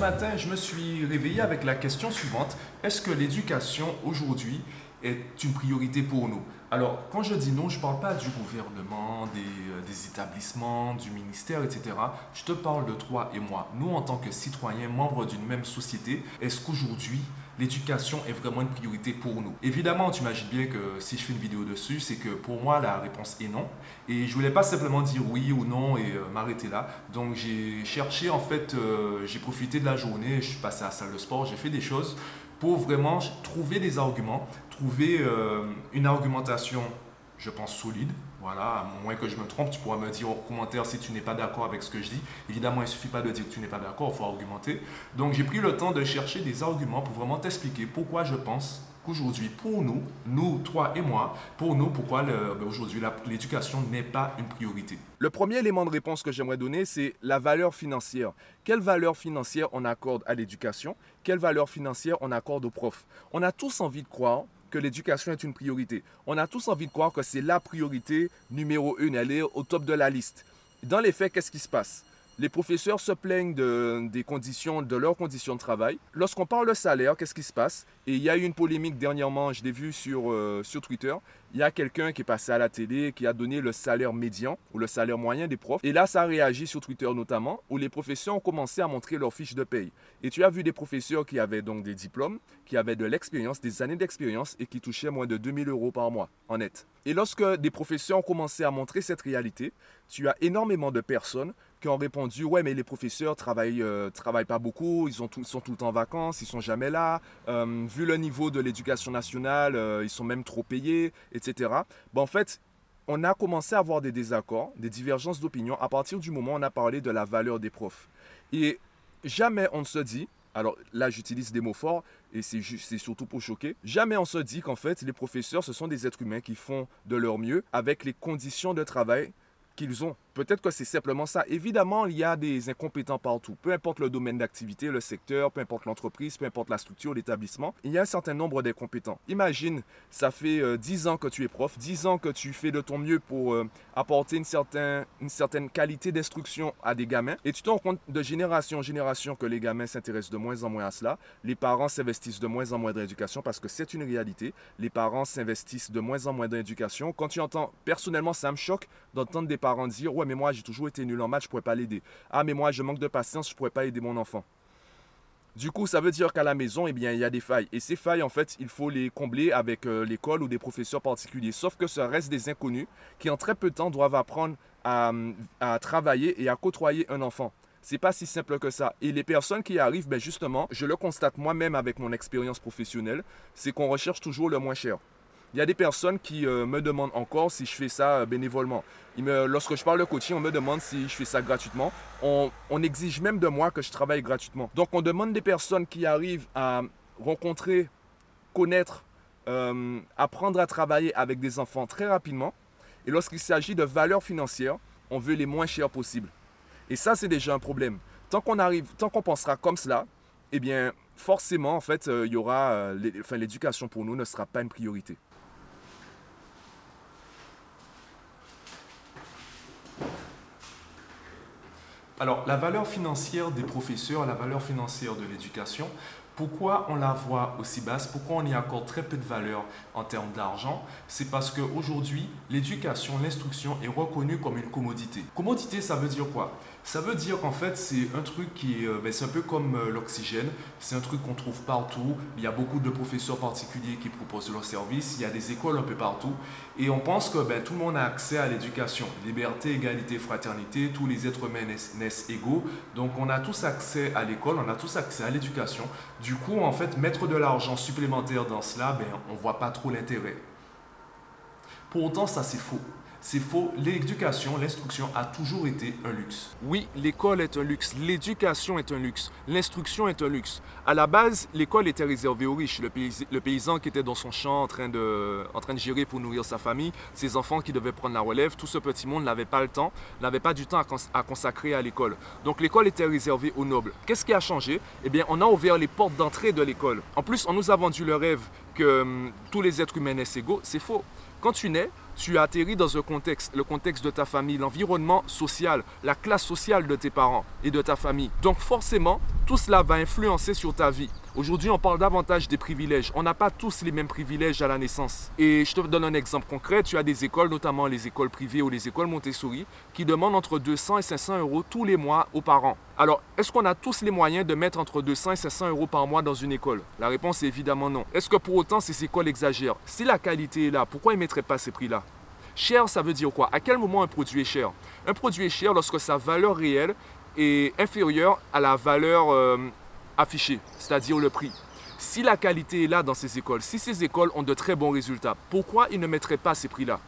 matin, je me suis réveillé avec la question suivante. Est-ce que l'éducation aujourd'hui est une priorité pour nous? Alors, quand je dis non, je ne parle pas du gouvernement, des, euh, des, établissements, du ministère, etc. Je te parle de toi et moi. Nous, en tant que citoyens, membres d'une même société, est-ce qu'aujourd'hui, l'éducation est vraiment une priorité pour nous. Évidemment, tu imagines bien que si je fais une vidéo dessus, c'est que pour moi, la réponse est non. Et je voulais pas simplement dire oui ou non et euh, m'arrêter là. Donc j'ai cherché, en fait, euh, j'ai profité de la journée, je suis passé à la salle de sport, j'ai fait des choses pour vraiment trouver des arguments, trouver euh, une argumentation, je pense, solide voilà, à moins que je me trompe, tu pourras me dire en commentaire si tu n'es pas d'accord avec ce que je dis. Évidemment, il ne suffit pas de dire que tu n'es pas d'accord, il faut argumenter. Donc, j'ai pris le temps de chercher des arguments pour vraiment t'expliquer pourquoi je pense qu'aujourd'hui, pour nous, nous, toi et moi, pour nous, pourquoi ben, aujourd'hui l'éducation n'est pas une priorité. Le premier élément de réponse que j'aimerais donner, c'est la valeur financière. Quelle valeur financière on accorde à l'éducation? Quelle valeur financière on accorde aux profs On a tous envie de croire que l'éducation est une priorité. On a tous envie de croire que c'est la priorité numéro une, elle est au top de la liste. Dans les faits, qu'est-ce qui se passe? Les professeurs se plaignent de, des conditions, de leurs conditions de travail. Lorsqu'on parle de salaire, qu'est-ce qui se passe? Et il y a eu une polémique dernièrement, je l'ai vu sur, euh, sur Twitter. Il y a quelqu'un qui est passé à la télé, qui a donné le salaire médian ou le salaire moyen des profs. Et là, ça a réagi sur Twitter notamment, où les professeurs ont commencé à montrer leurs fiches de paye. Et tu as vu des professeurs qui avaient donc des diplômes, qui avaient de l'expérience, des années d'expérience et qui touchaient moins de 2000 euros par mois en net. Et lorsque des professeurs ont commencé à montrer cette réalité, tu as énormément de personnes qui ont répondu ouais mais les professeurs travaillent euh, travaillent pas beaucoup ils, ont sont tout le temps en vacances ils sont jamais là euh, vu le niveau de l'éducation nationale euh, ils sont même trop payés etc bon, en fait on a commencé à avoir des désaccords des divergences d'opinion à partir du moment où on a parlé de la valeur des profs et jamais on ne se dit alors là j'utilise des mots forts et c'est surtout pour choquer. Jamais on se dit qu'en fait les professeurs ce sont des êtres humains qui font de leur mieux avec les conditions de travail qu'ils ont. Peut-être que c'est simplement ça. Évidemment, il y a des incompétents partout. Peu importe le domaine d'activité, le secteur, peu importe l'entreprise, peu importe la structure, l'établissement, il y a un certain nombre d'incompétents. Imagine, ça fait 10 euh, ans que tu es prof, 10 ans que tu fais de ton mieux pour euh, apporter une certaine, qualité d'instruction à des gamins, et tu te rends compte de génération en génération que les gamins s'intéressent de moins en moins à cela. Les parents s'investissent de moins en moins dans l'éducation parce que c'est une réalité. Les parents s'investissent de moins en moins dans l'éducation. Quand tu entends, personnellement, ça me choque d'entendre des parents dire mais moi j'ai toujours été nul en maths, je pourrais pas l'aider. Ah mais moi je manque de patience, je pourrais pas aider mon enfant. Du coup, ça veut dire qu'à la maison, eh bien, il y a des failles. Et ces failles, en fait, il faut les combler avec euh, l'école ou des professeurs particuliers. Sauf que ça reste des inconnus qui, en très peu de temps, doivent apprendre à, travailler et à côtoyer un enfant. C'est pas si simple que ça. Et les personnes qui arrivent, ben justement, je le constate moi-même avec mon expérience professionnelle, c'est qu'on recherche toujours le moins cher. Il y a des personnes qui euh, me demandent encore si je fais ça euh, bénévolement. lorsque je parle de coaching, on me demande si je fais ça gratuitement. On, exige même de moi que je travaille gratuitement. Donc on demande des personnes qui arrivent à rencontrer, connaître, euh, apprendre à travailler avec des enfants très rapidement. Et lorsqu'il s'agit de valeurs financières, on veut les moins chères possibles. Et ça, c'est déjà un problème. Tant qu'on arrive, tant qu'on pensera comme cela, eh bien, forcément, en fait, l'éducation pour nous ne sera pas une priorité. Alors, la valeur financière des professeurs, la valeur financière de l'éducation, pourquoi on la voit aussi basse Pourquoi on y accorde très peu de valeur en termes d'argent C'est parce qu'aujourd'hui, l'éducation, l'instruction est reconnue comme une commodité. Commodité, ça veut dire quoi? Ça veut dire qu'en fait, c'est un truc qui euh, ben, c'est un peu comme euh, l'oxygène. C'est un truc qu'on trouve partout. Il y a beaucoup de professeurs particuliers qui proposent leurs services. Il y a des écoles un peu partout. Et on pense que ben, tout le monde a accès à l'éducation. Liberté, égalité, fraternité. Tous les êtres humains naissent, égaux. Donc, on a tous accès à l'école. On a tous accès à l'éducation. Du coup, en fait, mettre de l'argent supplémentaire dans cela, ben, on ne voit pas trop l'intérêt. Pour autant, ça, c'est faux. C'est faux. L'éducation, l'instruction a toujours été un luxe. Oui, l'école est un luxe. L'éducation est un luxe. L'instruction est un luxe. À la base, l'école était réservée aux riches. Le, paysan qui était dans son champ en train, de, gérer pour nourrir sa famille, ses enfants qui devaient prendre la relève, tout ce petit monde n'avait pas le temps, n'avait pas du temps à, consacrer à l'école. Donc l'école était réservée aux nobles. Qu'est-ce qui a changé? Eh bien, on a ouvert les portes d'entrée de l'école. En plus, on nous a vendu le rêve que hum, tous les êtres humains naissent égaux. C'est faux. Quand tu nais, tu atterris dans un contexte, le contexte de ta famille, l'environnement social, la classe sociale de tes parents et de ta famille. Donc forcément, tout cela va influencer sur ta vie. Aujourd'hui, on parle davantage des privilèges. On n'a pas tous les mêmes privilèges à la naissance. Et je te donne un exemple concret. Tu as des écoles, notamment les écoles privées ou les écoles Montessori, qui demandent entre 200 et 500 euros tous les mois aux parents. Alors, est-ce qu'on a tous les moyens de mettre entre 200 et 500 euros par mois dans une école? La réponse est évidemment non. Est-ce que pour autant ces écoles exagèrent? Si la qualité est là, pourquoi ils ne mettraient pas ces prix-là? Cher, ça veut dire quoi? À quel moment un produit est cher? Un produit est cher lorsque sa valeur réelle est inférieure à la valeur euh, affiché, c'est-à-dire le prix. Si la qualité est là dans ces écoles, si ces écoles ont de très bons résultats, pourquoi ils ne mettraient pas ces prix-là?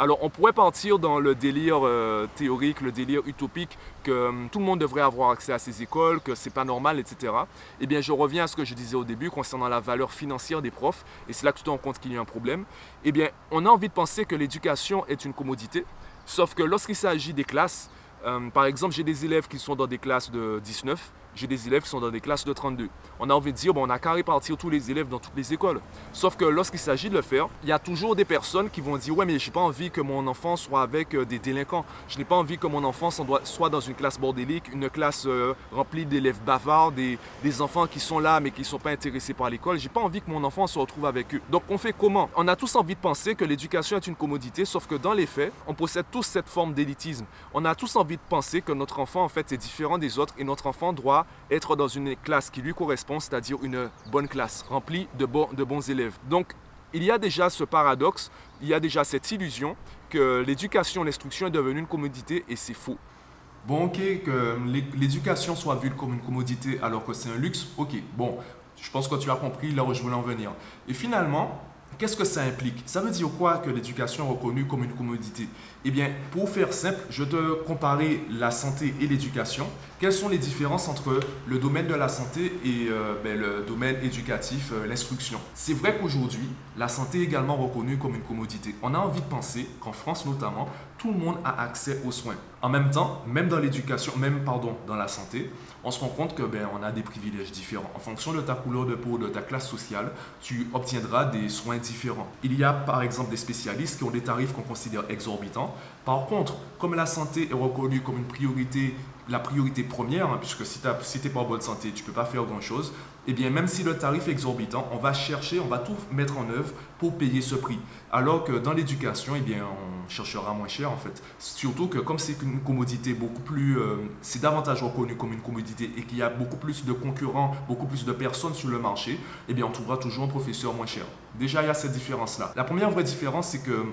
Alors, on pourrait partir dans le délire euh, théorique, le délire utopique, que hum, tout le monde devrait avoir accès à ces écoles, que c'est pas normal, etc. Eh bien, je reviens à ce que je disais au début concernant la valeur financière des profs, et c'est là que tu te rends compte qu'il y a un problème. Eh bien, on a envie de penser que l'éducation est une commodité, sauf que lorsqu'il s'agit des classes, hum, par exemple, j'ai des élèves qui sont dans des classes de 19, j'ai des élèves qui sont dans des classes de 32. On a envie de dire, bon, on a qu'à répartir tous les élèves dans toutes les écoles. Sauf que lorsqu'il s'agit de le faire, il y a toujours des personnes qui vont dire, ouais, mais je n'ai pas envie que mon enfant soit avec euh, des délinquants. Je n'ai pas envie que mon enfant soit dans une classe bordélique, une classe euh, remplie d'élèves bavards, des, des, enfants qui sont là mais qui ne sont pas intéressés par l'école. J'ai pas envie que mon enfant se retrouve avec eux. Donc on fait comment? On a tous envie de penser que l'éducation est une commodité, sauf que dans les faits, on possède tous cette forme d'élitisme. On a tous envie de penser que notre enfant en fait est différent des autres et notre enfant doit être dans une classe qui lui correspond, c'est-à-dire une bonne classe, remplie de, bons élèves. Donc, il y a déjà ce paradoxe, il y a déjà cette illusion que l'éducation, l'instruction est devenue une commodité et c'est faux. Bon, ok, que l'éducation soit vue comme une commodité alors que c'est un luxe, ok, bon, je pense que tu as compris là où je voulais en venir. Et finalement, Qu'est-ce que ça implique? Ça veut dire quoi que l'éducation est reconnue comme une commodité? Eh bien, pour faire simple, je te comparer la santé et l'éducation. Quelles sont les différences entre le domaine de la santé et euh, ben, le domaine éducatif, euh, l'instruction? C'est vrai qu'aujourd'hui, la santé est également reconnue comme une commodité. On a envie de penser qu'en France notamment, tout le monde a accès aux soins. En même temps, même dans l'éducation, même pardon, dans la santé, on se rend compte que ben, a des privilèges différents. En fonction de ta couleur de peau, de ta classe sociale, tu obtiendras des soins différents. Il y a par exemple des spécialistes qui ont des tarifs qu'on considère exorbitants. Par contre, comme la santé est reconnue comme une priorité la priorité première, hein, puisque si tu n'es pas en bonne santé, tu ne peux pas faire grand-chose, eh bien, même si le tarif est exorbitant, on va chercher, on va tout mettre en œuvre pour payer ce prix. Alors que dans l'éducation, eh bien, on cherchera moins cher, en fait. Surtout que comme c'est une commodité beaucoup plus... Euh, c'est davantage reconnu comme une commodité et qu'il y a beaucoup plus de concurrents, beaucoup plus de personnes sur le marché, eh bien, on trouvera toujours un professeur moins cher. Déjà, il y a cette différence-là. La première vraie différence, c'est que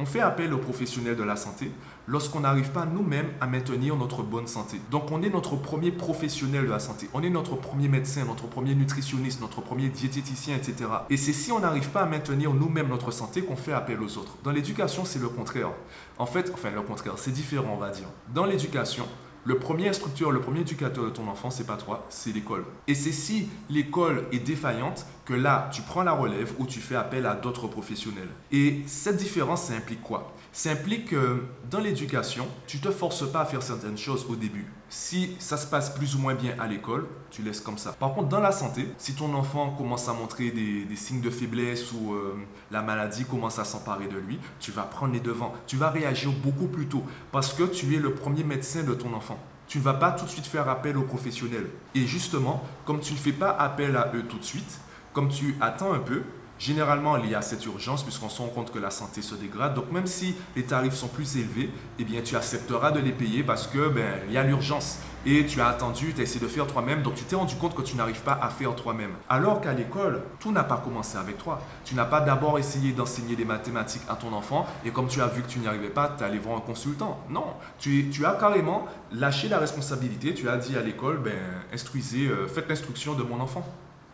on fait appel aux professionnels de la santé lorsqu'on n'arrive pas nous-mêmes à maintenir notre bonne santé. Donc on est notre premier professionnel de la santé, on est notre premier médecin, notre premier nutritionniste, notre premier diététicien, etc. Et c'est si on n'arrive pas à maintenir nous-mêmes notre santé qu'on fait appel aux autres. Dans l'éducation, c'est le contraire. En fait, enfin le contraire, c'est différent, on va dire. Dans l'éducation, le premier instructeur, le premier éducateur de ton enfant, c'est pas toi, c'est l'école. Et c'est si l'école est défaillante là, tu prends la relève ou tu fais appel à d'autres professionnels. Et cette différence, ça implique quoi? Ça implique que dans l'éducation, tu te forces pas à faire certaines choses au début. Si ça se passe plus ou moins bien à l'école, tu laisses comme ça. Par contre, dans la santé, si ton enfant commence à montrer des, signes de faiblesse ou euh, la maladie commence à s'emparer de lui, tu vas prendre les devants. Tu vas réagir beaucoup plus tôt parce que tu es le premier médecin de ton enfant. Tu ne vas pas tout de suite faire appel aux professionnels. Et justement, comme tu ne fais pas appel à eux tout de suite, comme tu attends un peu, généralement il y a cette urgence puisqu'on se rend compte que la santé se dégrade. Donc même si les tarifs sont plus élevés, eh bien tu accepteras de les payer parce que ben il y a l'urgence et tu as attendu, tu as essayé de faire toi-même, donc tu t'es rendu compte que tu n'arrives pas à faire toi-même. Alors qu'à l'école, tout n'a pas commencé avec toi. Tu n'as pas d'abord essayé d'enseigner des mathématiques à ton enfant et comme tu as vu que tu n'y arrivais pas, tu es allé voir un consultant. Non, tu, tu as carrément lâché la responsabilité, tu as dit à l'école, ben instruisez, euh, faites l'instruction de mon enfant.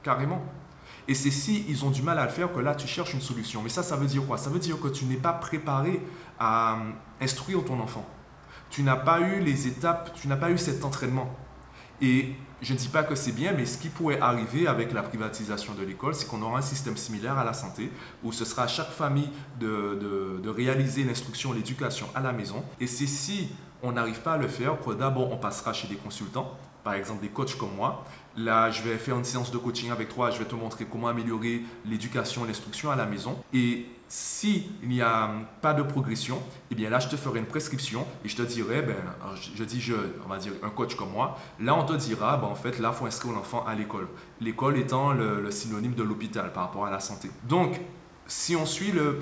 Carrément. Et c'est si ils ont du mal à le faire que là, tu cherches une solution. Mais ça, ça veut dire quoi? Ça veut dire que tu n'es pas préparé à euh, instruire ton enfant. Tu n'as pas eu les étapes, tu n'as pas eu cet entraînement. Et je ne dis pas que c'est bien, mais ce qui pourrait arriver avec la privatisation de l'école, c'est qu'on aura un système similaire à la santé, où ce sera à chaque famille de, de réaliser l'instruction, l'éducation à la maison. Et c'est si on n'arrive pas à le faire, que d'abord on passera chez des consultants, par exemple des coachs comme moi. Là, je vais faire une séance de coaching avec toi, je vais te montrer comment améliorer l'éducation l'instruction à la maison. Et s'il n'y a pas de progression, eh bien là, je te ferai une prescription et je te dirai, ben, je, dis, je, on va dire, un coach comme moi, là, on te dira, ben, en fait, là, il faut inscrire l'enfant à l'école. L'école étant le, le synonyme de l'hôpital par rapport à la santé. Donc, si on suit le,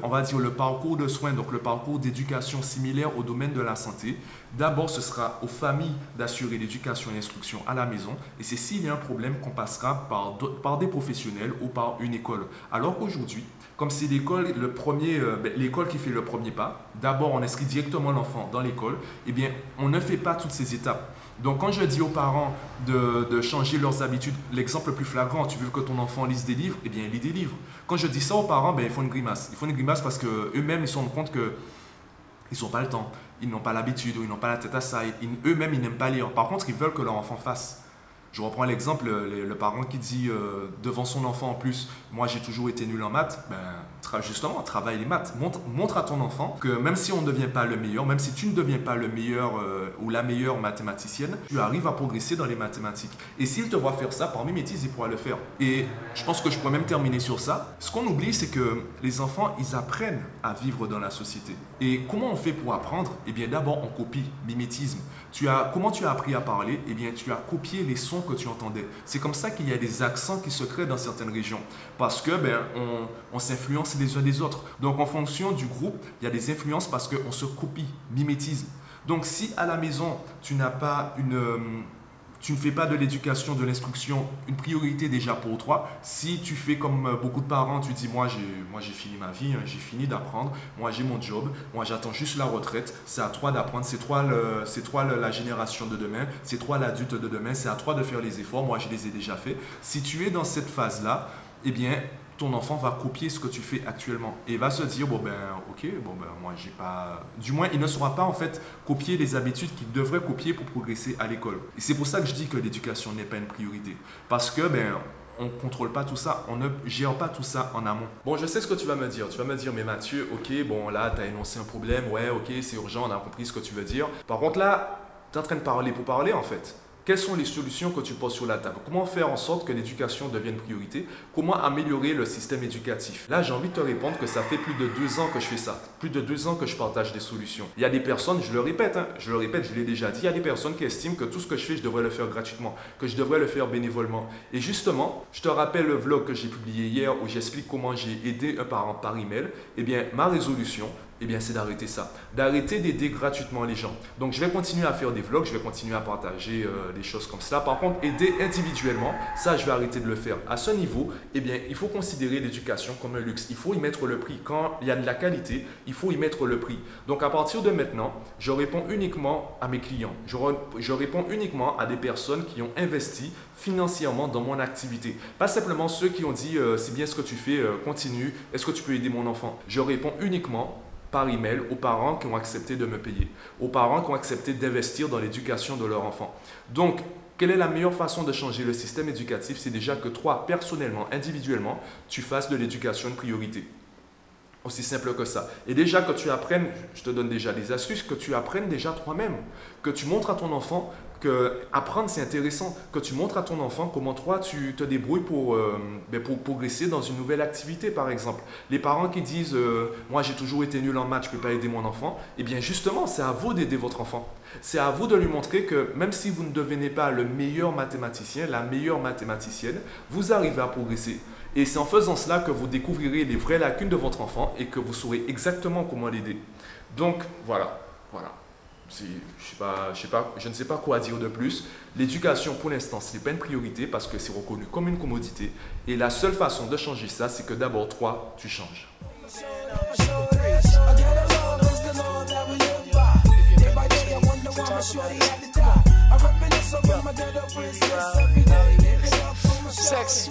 parcours de soins, donc le parcours d'éducation similaire au domaine de la santé, d'abord ce sera aux familles d'assurer l'éducation et l'instruction à la maison, et c'est s'il y a un problème qu'on passera par, par des professionnels ou par une école. Alors qu'aujourd'hui, comme c'est l'école le premier, euh, ben, l'école qui fait le premier pas, d'abord on inscrit directement l'enfant dans l'école, eh bien on ne fait pas toutes ces étapes. Donc quand je dis aux parents de, changer leurs habitudes, l'exemple le plus flagrant, tu veux que ton enfant lise des livres, eh bien il lit des livres. Quand je dis ça aux parents, ben, ils font une grimace. Ils font une grimace parce qu'eux-mêmes, ils se rendent compte que ils n'ont pas le temps, ils n'ont pas l'habitude ou ils n'ont pas la tête à ça. Eux-mêmes, ils n'aiment pas lire. Par contre, ils veulent que leur enfant fasse. Je reprends l'exemple, le, parent qui dit euh, devant son enfant en plus, moi j'ai toujours été nul en maths, ben, justement, travaille les maths. Montre, montre, à ton enfant que même si on ne devient pas le meilleur, même si tu ne deviens pas le meilleur euh, ou la meilleure mathématicienne, tu arrives à progresser dans les mathématiques. Et s'il te voit faire ça, par mimétisme, il pourra le faire. Et je pense que je pourrais même terminer sur ça. Ce qu'on oublie, c'est que les enfants, ils apprennent à vivre dans la société. Et comment on fait pour apprendre? Eh bien, d'abord, on copie, mimétisme. Tu as, comment tu as appris à parler? Eh bien, tu as copié les sons que tu entendais. C'est comme ça qu'il y a des accents qui se créent dans certaines régions. Parce que ben, on, s'influence les uns des autres. Donc en fonction du groupe, il y a des influences parce qu'on se copie, mimétisme. Donc si à la maison, tu n'as pas une, tu ne fais pas de l'éducation, de l'instruction une priorité déjà pour toi. Si tu fais comme euh, beaucoup de parents, tu dis moi j'ai fini ma vie, hein, j'ai fini d'apprendre, moi j'ai mon job, moi j'attends juste la retraite, c'est à toi d'apprendre, c'est toi c'est toi la génération de demain, c'est toi l'adulte de demain, c'est à toi de faire les efforts, moi je les ai déjà faits. Si tu es dans cette phase-là, eh bien ton enfant va copier ce que tu fais actuellement et va se dire bon ben ok bon ben moi j'ai pas du moins il ne saura pas en fait copier les habitudes qu'il devrait copier pour progresser à l'école et c'est pour ça que je dis que l'éducation n'est pas une priorité parce que ben on ne contrôle pas tout ça, on ne gère pas tout ça en amont. Bon, je sais ce que tu vas me dire. Tu vas me dire, mais Mathieu, ok, bon, là, tu as énoncé un problème, ouais, ok, c'est urgent, on a compris ce que tu veux dire. Par contre, là, tu es en train de parler pour parler, en fait. Quelles sont les solutions que tu poses sur la table? Comment faire en sorte que l'éducation devienne priorité? Comment améliorer le système éducatif? Là, j'ai envie de te répondre que ça fait plus de deux ans que je fais ça. Plus de deux ans que je partage des solutions. Il y a des personnes, je le répète, hein, je le répète, je l'ai déjà dit, il y a des personnes qui estiment que tout ce que je fais, je devrais le faire gratuitement, que je devrais le faire bénévolement. Et justement, je te rappelle le vlog que j'ai publié hier où j'explique comment j'ai aidé un parent par email. Eh bien, ma résolution, eh bien, c'est d'arrêter ça. D'arrêter d'aider gratuitement les gens. Donc, je vais continuer à faire des vlogs, je vais continuer à partager euh, des choses comme cela. Par contre, aider individuellement, ça, je vais arrêter de le faire. À ce niveau, eh bien, il faut considérer l'éducation comme un luxe. Il faut y mettre le prix. Quand il y a de la qualité, il faut y mettre le prix. Donc, à partir de maintenant, je réponds uniquement à mes clients. Je, réponds uniquement à des personnes qui ont investi financièrement dans mon activité. Pas simplement ceux qui ont dit, euh, c'est bien ce que tu fais, euh, continue, est-ce que tu peux aider mon enfant? Je réponds uniquement par email aux parents qui ont accepté de me payer, aux parents qui ont accepté d'investir dans l'éducation de leur enfant. Donc, quelle est la meilleure façon de changer le système éducatif? C'est déjà que toi, personnellement, individuellement, tu fasses de l'éducation une priorité. Aussi simple que ça. Et déjà que tu apprennes, je te donne déjà des astuces, que tu apprennes déjà toi-même, que tu montres à ton enfant que apprendre c'est intéressant, que tu montres à ton enfant comment toi tu te débrouilles pour, euh, ben, progresser dans une nouvelle activité par exemple. Les parents qui disent euh, moi j'ai toujours été nul en maths, je ne peux pas aider mon enfant, eh bien justement c'est à vous d'aider votre enfant. C'est à vous de lui montrer que même si vous ne devenez pas le meilleur mathématicien, la meilleure mathématicienne, vous arrivez à progresser. Et c'est en faisant cela que vous découvrirez les vraies lacunes de votre enfant et que vous saurez exactement comment l'aider. Donc voilà, voilà je, pas, je, sais pas, je ne sais pas quoi dire de plus. L'éducation, pour l'instant, ce n'est pas une priorité parce que c'est reconnu comme une commodité. Et la seule façon de changer ça, c'est que d'abord, toi, tu changes. Sex,